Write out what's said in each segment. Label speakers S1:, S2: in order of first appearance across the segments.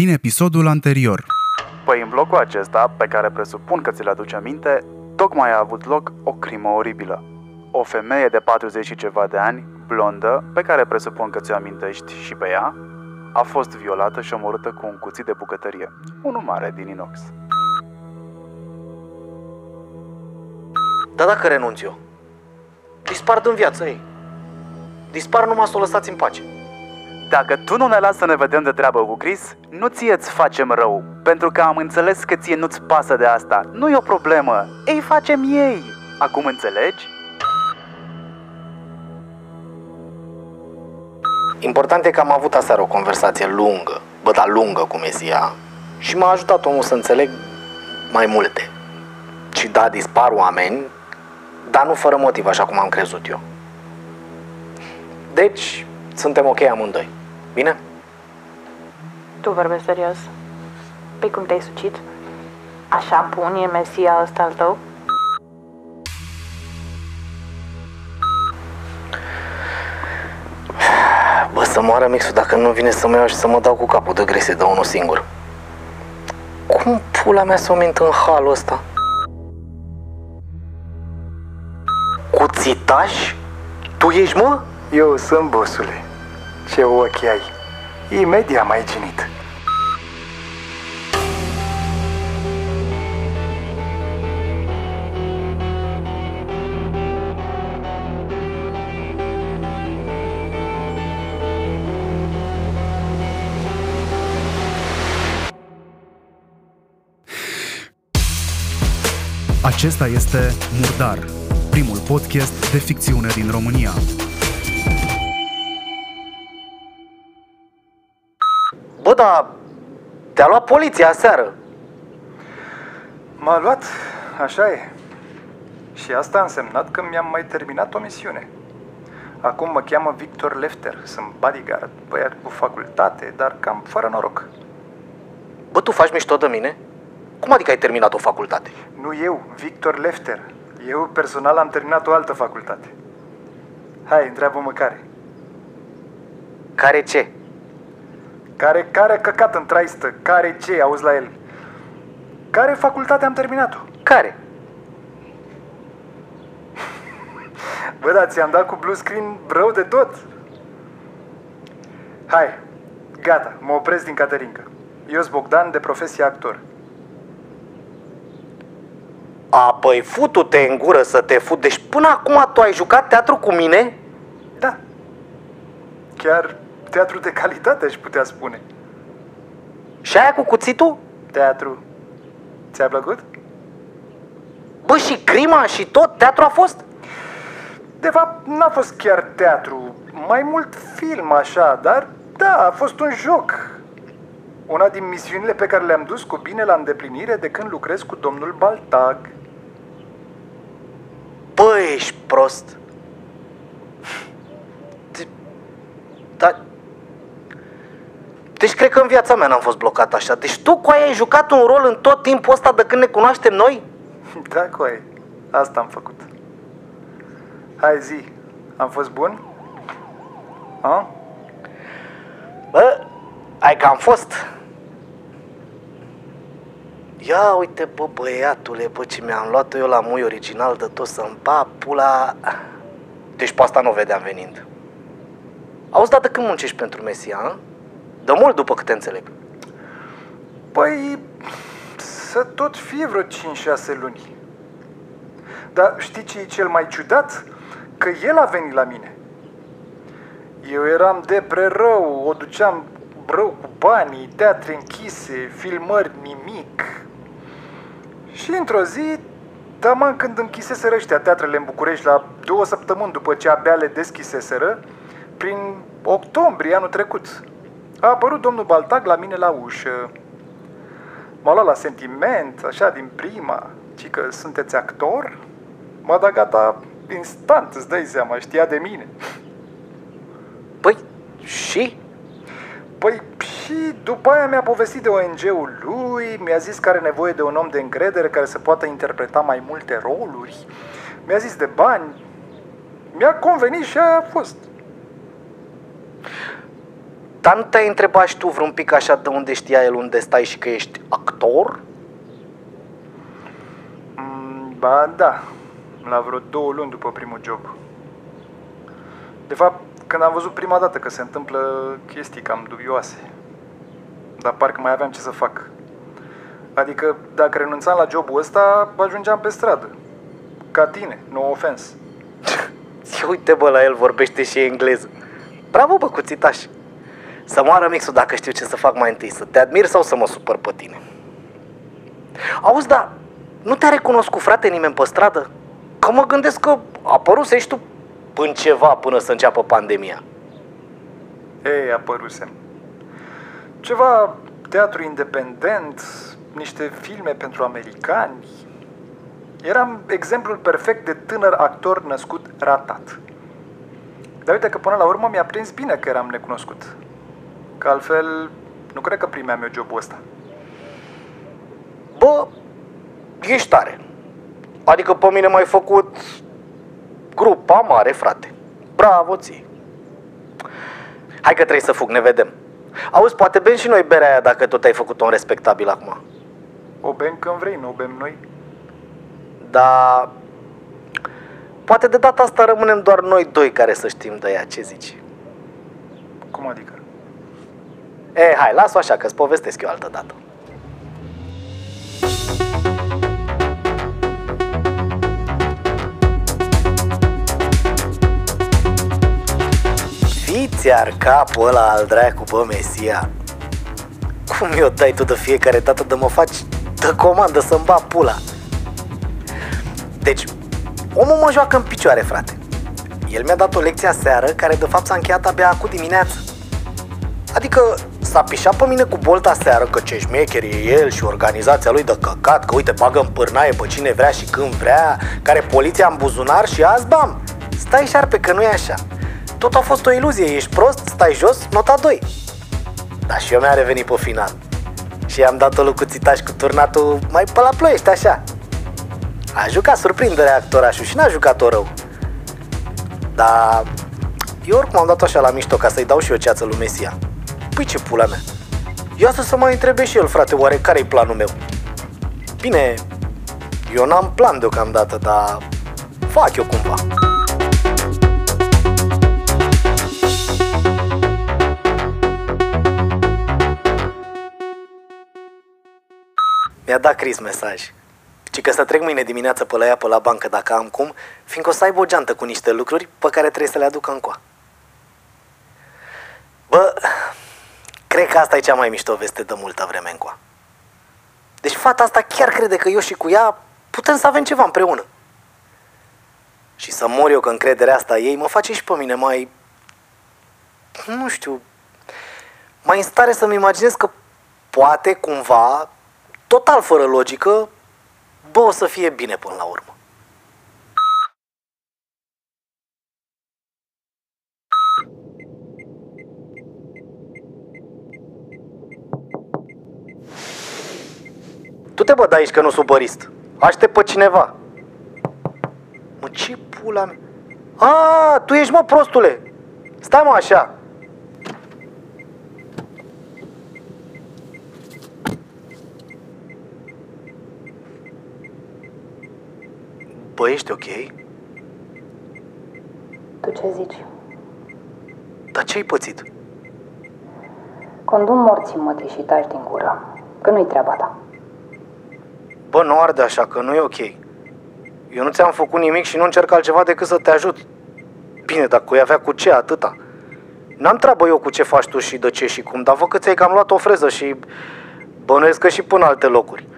S1: din episodul anterior.
S2: Păi în blocul acesta, pe care presupun că ți-l aduce aminte, tocmai a avut loc o crimă oribilă. O femeie de 40 și ceva de ani, blondă, pe care presupun că ți-o amintești și pe ea, a fost violată și omorâtă cu un cuțit de bucătărie, unul mare din inox.
S3: Dar dacă renunț eu? Dispar din viața ei. Dispar numai să o lăsați în pace.
S2: Dacă tu nu ne lasă să ne vedem de treabă cu Chris, nu ție îți facem rău, pentru că am înțeles că ție nu-ți pasă de asta. Nu e o problemă, ei facem ei. Acum înțelegi?
S3: Important e că am avut aseară o conversație lungă, bă, dar lungă cum e ea, și m-a ajutat omul să înțeleg mai multe. Și da, dispar oameni, dar nu fără motiv, așa cum am crezut eu. Deci, suntem ok amândoi. Bine?
S4: Tu vorbești serios? Păi cum te-ai sucit? Așa bun e Mesia ăsta al tău?
S3: Bă, să moară mixul dacă nu vine să mă iau și să mă dau cu capul de grese de unul singur. Cum pula mea să o mint în halul ăsta? Cuțitaș? Tu ești, mă?
S5: Eu sunt bosule. Ce ochi ai. Imediat m-ai ginit.
S1: Acesta este Murdar, primul podcast de ficțiune din România.
S3: Dar te-a luat poliția aseară.
S5: M-a luat, așa e. Și asta a însemnat că mi-am mai terminat o misiune. Acum mă cheamă Victor Lefter, sunt bodyguard, băiat cu facultate, dar cam fără noroc.
S3: Bă, tu faci mișto de mine? Cum adică ai terminat o facultate?
S5: Nu eu, Victor Lefter. Eu personal am terminat o altă facultate. Hai, întreabă-mă care.
S3: Care ce?
S5: Care, care căcat în traistă? Care ce? Auzi la el. Care facultate am terminat-o?
S3: Care?
S5: Bă, da, ți-am dat cu blue screen rău de tot. Hai, gata, mă opresc din Caterinca. Eu sunt Bogdan, de profesie actor.
S3: A, păi futu-te în gură să te fut. Deci până acum tu ai jucat teatru cu mine?
S5: Da. Chiar teatru de calitate, aș putea spune.
S3: Și aia cu cuțitul?
S5: Teatru. Ți-a plăcut?
S3: Bă, și crima și tot, teatru a fost?
S5: De fapt, n-a fost chiar teatru, mai mult film așa, dar da, a fost un joc. Una din misiunile pe care le-am dus cu bine la îndeplinire de când lucrez cu domnul Baltag.
S3: Bă, ești prost. De- Dar... Deci cred că în viața mea n-am fost blocat așa. Deci tu cu aia ai jucat un rol în tot timpul ăsta de când ne cunoaștem noi?
S5: Da, coaie, asta am făcut. Hai zi, am fost bun? A?
S3: Bă, ai că am fost. Ia uite, bă, băiatule, bă, ce mi-am luat eu la mui original de tot să-mi ba pula... Deci pe asta nu o vedeam venind. Auzi, dar de când muncești pentru Mesia, a? De mult după câte înțeleg.
S5: Păi, să tot fie vreo 5-6 luni. Dar știi ce e cel mai ciudat? Că el a venit la mine. Eu eram depre rău, o duceam rău cu banii, teatre închise, filmări nimic. Și într-o zi, taman când închiseseră ăștia teatrele în București la două săptămâni după ce abia le deschiseseră, prin octombrie anul trecut, a apărut domnul Baltag la mine la ușă. M-a luat la sentiment, așa, din prima, ci că sunteți actor? M-a dat gata instant, îți dai seama, știa de mine.
S3: Păi, și?
S5: Păi și după aia mi-a povestit de ONG-ul lui, mi-a zis că are nevoie de un om de încredere care să poată interpreta mai multe roluri, mi-a zis de bani, mi-a convenit și aia a fost.
S3: Dar nu te-ai întrebat și tu vreun pic așa de unde știa el unde stai și că ești actor?
S5: Mm, ba da, la vreo două luni după primul job. De fapt, când am văzut prima dată că se întâmplă chestii cam dubioase. Dar parcă mai aveam ce să fac. Adică, dacă renunțam la jobul ăsta, ajungeam pe stradă. Ca tine, no offense.
S3: Uite bă, la el vorbește și engleză. Bravo bă, cuțitaș. Să moară mixul dacă știu ce să fac mai întâi, să te admir sau să mă supăr pe tine. Auzi, da, nu te-a recunoscut frate nimeni pe stradă? Că mă gândesc că apăruse și tu în ceva până să înceapă pandemia.
S5: Ei, apărusem. Ceva teatru independent, niște filme pentru americani. Eram exemplul perfect de tânăr actor născut ratat. Dar uite că până la urmă mi-a prins bine că eram necunoscut. Că altfel nu cred că primeam eu jobul ăsta.
S3: Bă, ești tare. Adică pe mine m-ai făcut grupa mare, frate. Bravo ție. Hai că trebuie să fug, ne vedem. Auzi, poate bem și noi berea aia dacă tot ai făcut un respectabil acum.
S5: O bem când vrei, nu o bem noi.
S3: Dar poate de data asta rămânem doar noi doi care să știm de ea, ce zici?
S5: Cum adică?
S3: E, hai, las-o așa, că-ți povestesc eu altă dată. Fiți-ar capul ăla al dracu, bă, Mesia. Cum mi-o dai tu de fiecare dată de mă faci de comandă să-mi bat pula? Deci, omul mă joacă în picioare, frate. El mi-a dat o lecție aseară care de fapt s-a încheiat abia acum dimineață. Adică s-a pișat pe mine cu bolta seară că ce șmecher e el și organizația lui de căcat, că uite bagă în pârnaie pe cine vrea și când vrea, care poliția în buzunar și azi bam! Stai șarpe că nu e așa. Tot a fost o iluzie, ești prost, stai jos, nota 2. Dar și eu mi-a revenit pe final. Și i-am dat o lucuțitaș cu turnatul mai pe la ploiești, așa. A jucat surprinderea actorașul și n-a jucat-o rău. Dar eu oricum am dat așa la mișto ca să-i dau și eu ceață lui Mesia. Păi ce pula mea? Ia să mă întrebe și el, frate, oare care-i planul meu? Bine, eu n-am plan deocamdată, dar fac eu cumva. Mi-a dat Chris mesaj. Ci că să trec mâine dimineață pe la ea pe la bancă dacă am cum, fiindcă o să aibă o geantă cu niște lucruri pe care trebuie să le aduc în coa. Bă, cred că asta e cea mai mișto veste de multă vreme încoa. Deci fata asta chiar crede că eu și cu ea putem să avem ceva împreună. Și să mor eu că încrederea asta ei mă face și pe mine mai... Nu știu... Mai în stare să-mi imaginez că poate, cumva, total fără logică, bă, o să fie bine până la urmă. Tu te bă de aici că nu sunt bărist. Aștept pe cineva. Mă, ce pula mea? A, tu ești mă prostule. Stai mă așa. Bă, ești ok?
S4: Tu ce zici?
S3: Dar ce-ai pățit?
S4: Condum morții mătii și taci din gură. Că nu-i treaba ta.
S3: Bă, nu arde așa, că nu e ok. Eu nu ți-am făcut nimic și nu încerc altceva decât să te ajut. Bine, dacă o avea cu ce, atâta. N-am treabă eu cu ce faci tu și de ce și cum, dar văd că ți-ai cam luat o freză și bănuiesc că și până alte locuri.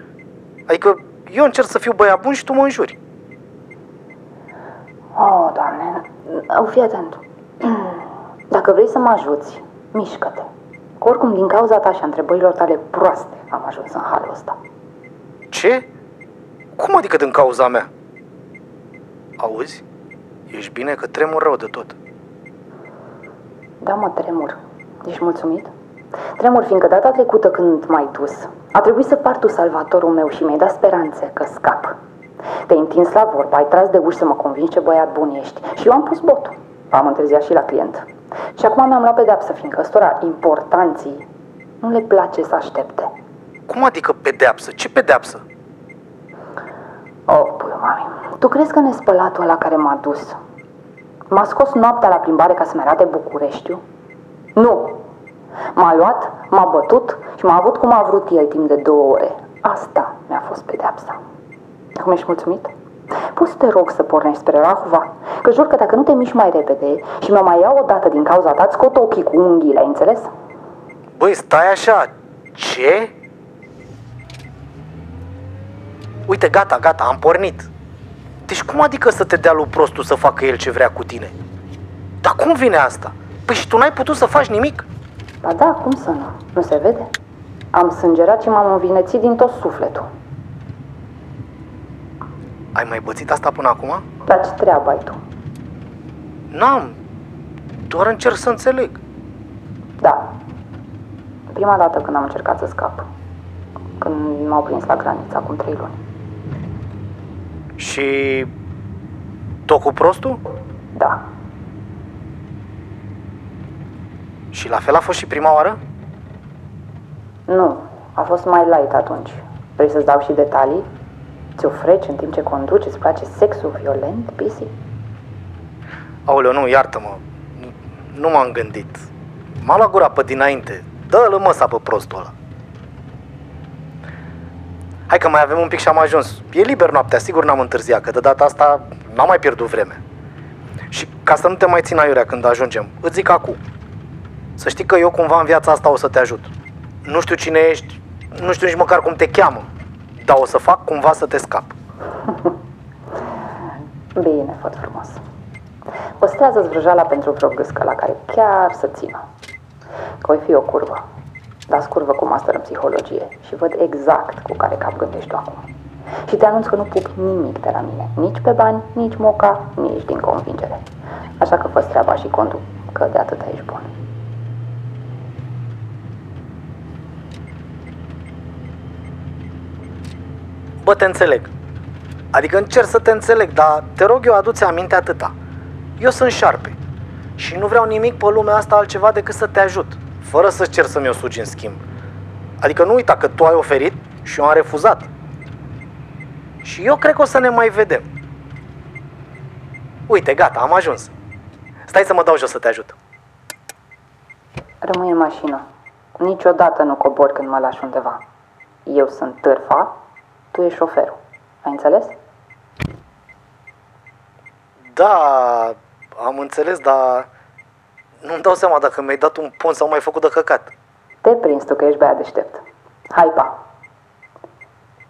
S3: Adică eu încerc să fiu băiat bun și tu mă înjuri.
S4: Oh, doamne, au fii atent. Dacă vrei să mă ajuți, mișcă-te. Că oricum, din cauza ta și a întrebărilor tale proaste, am ajuns în halul ăsta.
S3: Ce? Cum adică din cauza mea? Auzi? Ești bine că tremur rău de tot.
S4: Da, mă, tremur. Ești mulțumit? Tremur, fiindcă data trecută când m-ai dus, a trebuit să par tu salvatorul meu și mi-ai dat speranțe că scap. Te-ai întins la vorbă, ai tras de uși să mă convingi ce băiat bun ești și eu am pus botul. Am întârziat și la client. Și acum mi-am luat pedeapsă, fiindcă ăstora importanții nu le place să aștepte.
S3: Cum adică pedeapsă? Ce pedeapsă?
S4: Oh, pui, mami, tu crezi că nespălatul ăla care m-a dus m-a scos noaptea la plimbare ca să-mi arate Bucureștiul? Nu! M-a luat, m-a bătut și m-a avut cum a vrut el timp de două ore. Asta mi-a fost pedeapsa. Acum ești mulțumit? Poți să te rog să pornești spre Rahova? Că jur că dacă nu te miști mai repede și mă mai iau o dată din cauza ta, îți scot ochii cu unghiile, ai înțeles?
S3: Băi, stai așa. Ce? Uite, gata, gata, am pornit. Deci cum adică să te dea lui prostul să facă el ce vrea cu tine? Dar cum vine asta? Păi și tu n-ai putut să faci nimic?
S4: Ba da, cum să nu? Nu se vede? Am sângerat și m-am învinețit din tot sufletul.
S3: Ai mai bățit asta până acum?
S4: Dar ce treabă ai tu?
S3: N-am. Doar încerc să înțeleg.
S4: Da. Prima dată când am încercat să scap. Când m-au prins la graniță, acum trei luni.
S3: Și... Tot cu prostul?
S4: Da.
S3: Și la fel a fost și prima oară?
S4: Nu, a fost mai light atunci. Vrei să-ți dau și detalii? Ți-o freci în timp ce conduci? Îți place sexul violent, Pisi?
S3: Aoleu, nu, iartă-mă. Nu, nu m-am gândit. M-a luat gura pe dinainte. Dă-l măsa pe prostul ăla. Hai că mai avem un pic și am ajuns. E liber noaptea, sigur n-am întârziat, că de data asta n-am mai pierdut vreme. Și ca să nu te mai țin aiurea când ajungem, îți zic acum. Să știi că eu cumva în viața asta o să te ajut. Nu știu cine ești, nu știu nici măcar cum te cheamă, dar o să fac cumva să te scap.
S4: Bine, făt frumos. Păstrează-ți vrăjala pentru vreo gâscă la care chiar să țină. Că o fi o curvă. Dar scurvă cu master în psihologie și văd exact cu care cap gândești tu acum. Și te anunț că nu pup nimic de la mine. Nici pe bani, nici moca, nici din convingere. Așa că fă treaba și contul, că de atât ești bun.
S3: Bă, te înțeleg. Adică încerc să te înțeleg, dar te rog eu aduți aminte atâta. Eu sunt șarpe și nu vreau nimic pe lumea asta altceva decât să te ajut, fără să cer să-mi o sugi în schimb. Adică nu uita că tu ai oferit și eu am refuzat. Și eu cred că o să ne mai vedem. Uite, gata, am ajuns. Stai să mă dau jos să te ajut.
S4: Rămâi în mașină. Niciodată nu cobor când mă lași undeva. Eu sunt târfa, tu ești șoferul. Ai înțeles?
S3: Da, am înțeles, dar nu-mi dau seama dacă mi-ai dat un pont sau mai făcut de căcat.
S4: Te prins tu că ești băiat deștept. Hai, pa!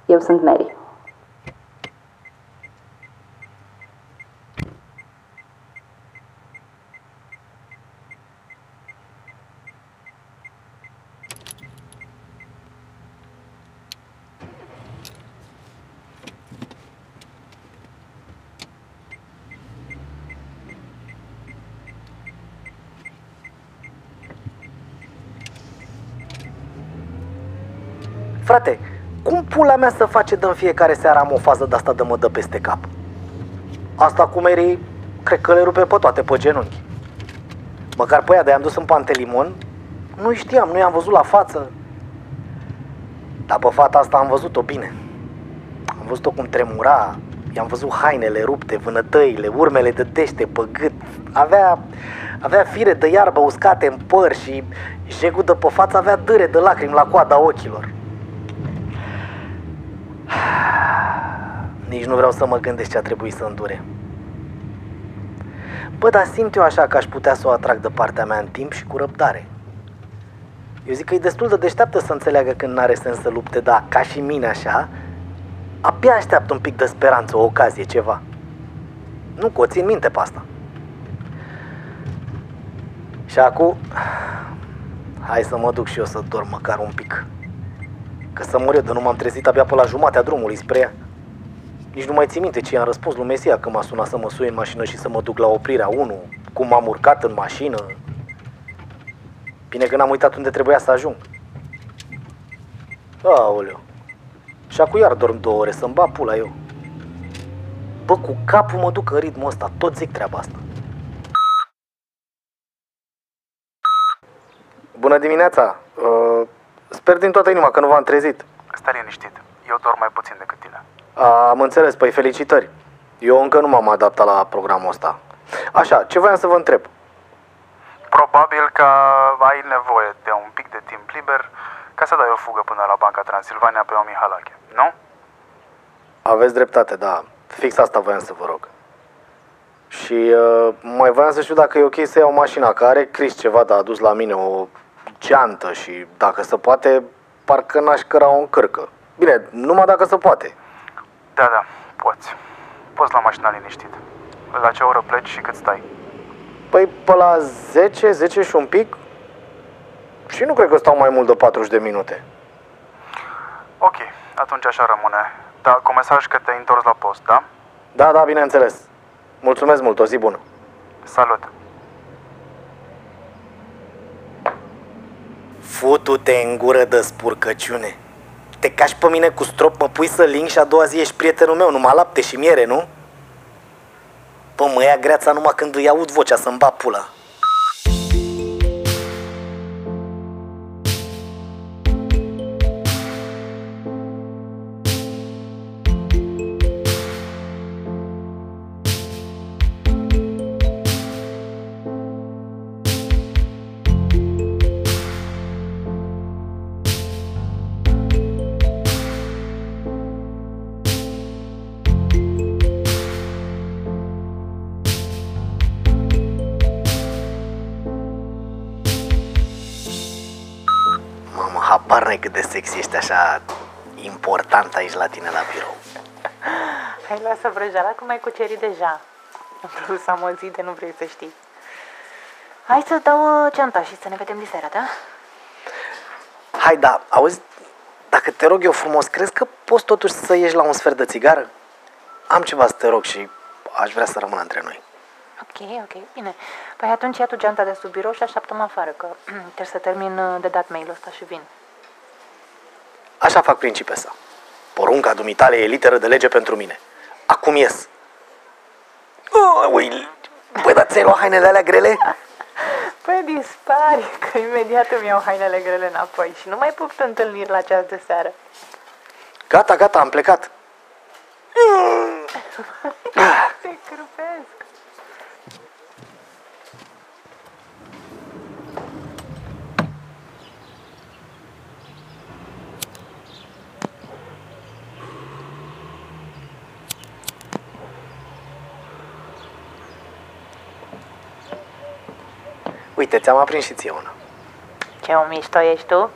S4: Eu sunt Mary.
S3: Frate, cum pula mea să face de în fiecare seară am o fază de asta de mă dă peste cap? Asta cu Mary, cred că le rupe pe toate pe genunchi. Măcar pe ea de am dus în Pantelimon, nu știam, nu i-am văzut la față. Dar pe fata asta am văzut-o bine. Am văzut-o cum tremura, i-am văzut hainele rupte, vânătăile, urmele de dește pe gât. Avea, avea fire de iarbă uscate în păr și jegul de pe față avea dâre de lacrimi la coada ochilor. Nici nu vreau să mă gândesc ce a trebuit să îndure. Bă, dar simt eu așa că aș putea să o atrag de partea mea în timp și cu răbdare. Eu zic că e destul de deșteaptă să înțeleagă când n-are sens să lupte, da, ca și mine așa, abia așteaptă un pic de speranță, o ocazie, ceva. Nu, că o țin minte pe asta. Și acum, hai să mă duc și eu să dorm măcar un pic. Că să mor eu, de nu m-am trezit abia pe la jumatea drumului spre ea. Nici nu mai țin minte ce i-am răspuns lui Mesia când m-a sunat să mă sui în mașină și să mă duc la oprirea 1, cum m-am urcat în mașină. Bine că n-am uitat unde trebuia să ajung. Aoleu. Și acum iar dorm două ore să-mi bat pula eu. Bă, cu capul mă duc în ritmul ăsta, tot zic treaba asta. Bună dimineața! Uh, sper din toată inima că nu v-am trezit.
S2: Stai liniștit, eu dorm mai puțin decât tine.
S3: Am înțeles, păi felicitări. Eu încă nu m-am adaptat la programul ăsta. Așa, ce voiam să vă întreb?
S2: Probabil că ai nevoie de un pic de timp liber ca să dai o fugă până la Banca Transilvania pe o Mihalache, nu?
S3: Aveți dreptate, da. Fix asta voiam să vă rog. Și uh, mai voiam să știu dacă e ok să iau mașina, că are Chris ceva de adus la mine, o geantă și dacă se poate, parcă n-aș căra o încărcă. Bine, numai dacă se poate.
S2: Da, da, poți. Poți la mașina liniștit. La ce oră pleci și cât stai?
S3: Păi pe la 10, 10 și un pic și nu cred că stau mai mult de 40 de minute.
S2: Ok, atunci așa rămâne. Da, cu mesaj că te-ai întors la post, da?
S3: Da, da, bineînțeles. Mulțumesc mult, o zi bună.
S2: Salut!
S3: Futu-te în gură de spurcăciune. Te cași pe mine cu strop, mă pui să ling și a doua zi ești prietenul meu, numai lapte și miere, nu? Pă, mă ia greața numai când îi aud vocea să-mi bat pula. Habar n-ai cât de sexy ești așa important aici la tine la birou.
S6: Hai, lasă vrăjeala cum ai cucerit deja. Am vrut să am o zi de nu vrei să știi. Hai să dau uh, geanta și să ne vedem diseară, da?
S3: Hai, da, auzi, dacă te rog eu frumos, crezi că poți totuși să ieși la un sfert de țigară? Am ceva să te rog și aș vrea să rămână între noi.
S6: Ok, ok, bine. Păi atunci ia tu geanta de sub birou și așteaptă-mă afară, că trebuie să termin uh, de dat mail-ul ăsta și vin.
S3: Așa fac principesa. Porunca dumitale e literă de lege pentru mine. Acum ies. Oh, ui, băi, dar ți-ai luat hainele alea grele?
S6: Păi dispari, că imediat îmi iau hainele grele înapoi și nu mai pup întâlniri la ceas de seară.
S3: Gata, gata, am plecat.
S6: Te crupesc.
S3: Uite, ți-am aprins și ție una.
S6: Ce o mișto ești tu?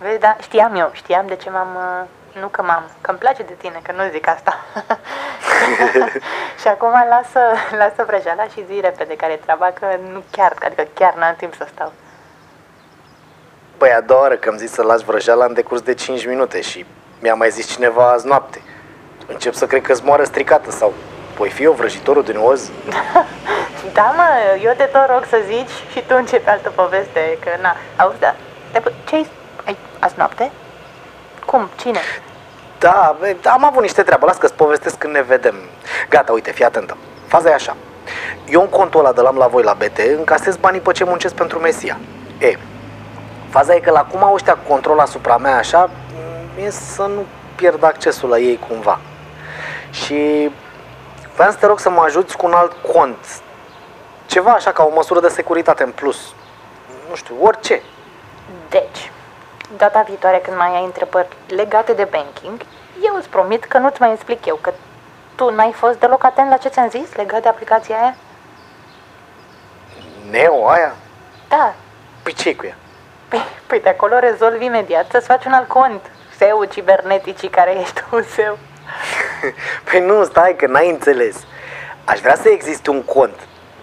S6: Vezi, da, știam eu, știam de ce m-am... uh, Nu că m-am, că îmi place de tine, că nu zic asta. și acum lasă, lasă vrăjeala și zi repede care e treaba, că nu chiar, adică chiar n-am timp să stau.
S3: Păi a doua oră că am zis să lași vrăjeala în decurs de 5 minute și mi-a mai zis cineva azi noapte. Încep să cred că-ți moară stricată sau voi fi eu vrăjitorul din oz?
S6: Da, mă, eu te tot rog să zici și tu începi altă poveste, că na, auzi, da, ce ai, ai azi noapte? Cum? Cine?
S3: Da, bă, am avut niște treabă, las că-ți povestesc când ne vedem. Gata, uite, fii atentă. Faza e așa. Eu în contul ăla de l-am la voi la BT, încasez banii pe ce muncesc pentru Mesia. E, faza e că la cum au ăștia control asupra mea așa, e să nu pierd accesul la ei cumva. Și vreau să te rog să mă ajuți cu un alt cont. Ceva așa ca o măsură de securitate în plus. Nu știu, orice.
S6: Deci, data viitoare când mai ai întrebări legate de banking, eu îți promit că nu-ți mai explic eu, că tu n-ai fost deloc atent la ce ți-am zis legat de aplicația aia?
S3: Neo aia?
S6: Da,
S3: Păi ce cu ea?
S6: Păi, păi de acolo rezolvi imediat să-ți faci un alt cont. Seu ciberneticii care ești tu, seu.
S3: Păi nu, stai că n-ai înțeles. Aș vrea să existe un cont,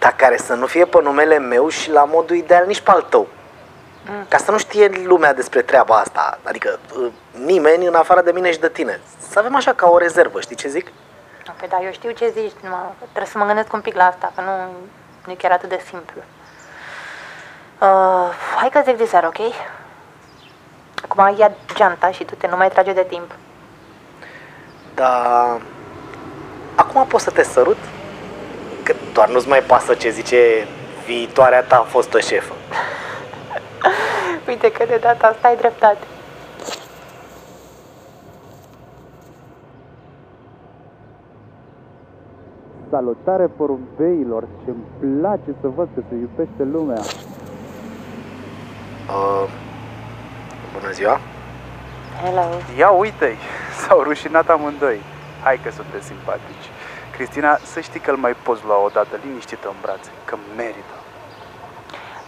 S3: dar care să nu fie pe numele meu și la modul ideal nici pe al tău. Ca să nu știe lumea despre treaba asta, adică uh, nimeni în afară de mine și de tine. Să avem așa ca o rezervă, știi ce zic?
S6: Păi da, eu știu ce zici, numai trebuie să mă gândesc un pic la asta, că nu, nu e chiar atât de simplu. Uh, hai că zic de seară, ok? Acum ia geanta și tu te nu mai trage de timp.
S3: Dar acum pot să te sărut? Că doar nu-ți mai pasă ce zice viitoarea ta fostă șefă.
S6: Uite că de data asta ai dreptate.
S2: Salutare porumbeilor, ce-mi place să văd că se iubește lumea.
S3: Uh, bună ziua!
S6: Hello.
S2: Ia uite-i, s-au rușinat amândoi. Hai că sunteți simpatici. Cristina, să știi că îl mai poți lua odată liniștită în brațe, că merită.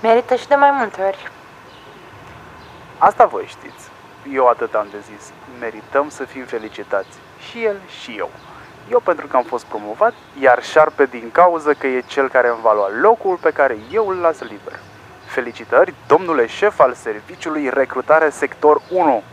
S6: Merită și de mai multe ori.
S2: Asta voi știți. Eu atât am de zis. Merităm să fim felicitați. Și el și eu. Eu pentru că am fost promovat, iar șarpe din cauză că e cel care îmi va lua locul pe care eu îl las liber. Felicitări, domnule șef al serviciului recrutare sector 1.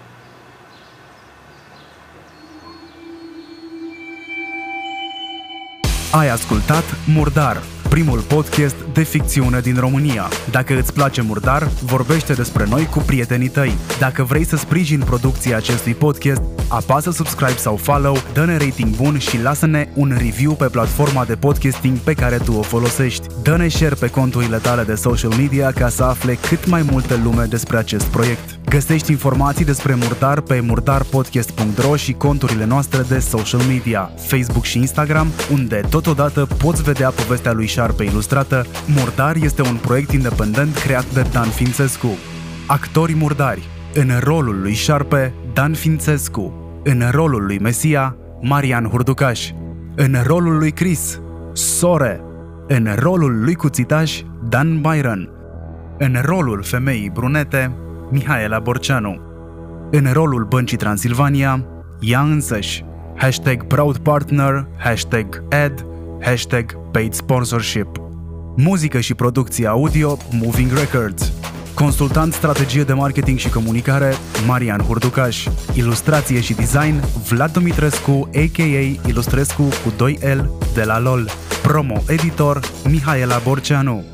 S1: Ai ascultat Murdar, primul podcast de ficțiune din România. Dacă îți place Murdar, vorbește despre noi cu prietenii tăi. Dacă vrei să sprijini producția acestui podcast, apasă subscribe sau follow, dă-ne rating bun și lasă-ne un review pe platforma de podcasting pe care tu o folosești. Dă-ne share pe conturile tale de social media ca să afle cât mai multă lume despre acest proiect. Găsești informații despre Murdar pe murdarpodcast.ro și conturile noastre de social media, Facebook și Instagram, unde totodată poți vedea povestea lui Șarpe ilustrată. Murdar este un proiect independent creat de Dan Fințescu. Actori murdari. În rolul lui Șarpe, Dan Fințescu. În rolul lui Mesia, Marian Hurducaș. În rolul lui Chris, Sore. În rolul lui Cuțitaș, Dan Byron. În rolul femeii brunete, Mihaela Borceanu. În rolul Băncii Transilvania, ea însăși. Hashtag Proud Partner, hashtag Ad, hashtag Paid Sponsorship. Muzică și producție audio, Moving Records. Consultant strategie de marketing și comunicare, Marian Hurducaș. Ilustrație și design, Vlad Dumitrescu, a.k.a. Ilustrescu cu 2L de la LOL. Promo editor, Mihaela Borceanu.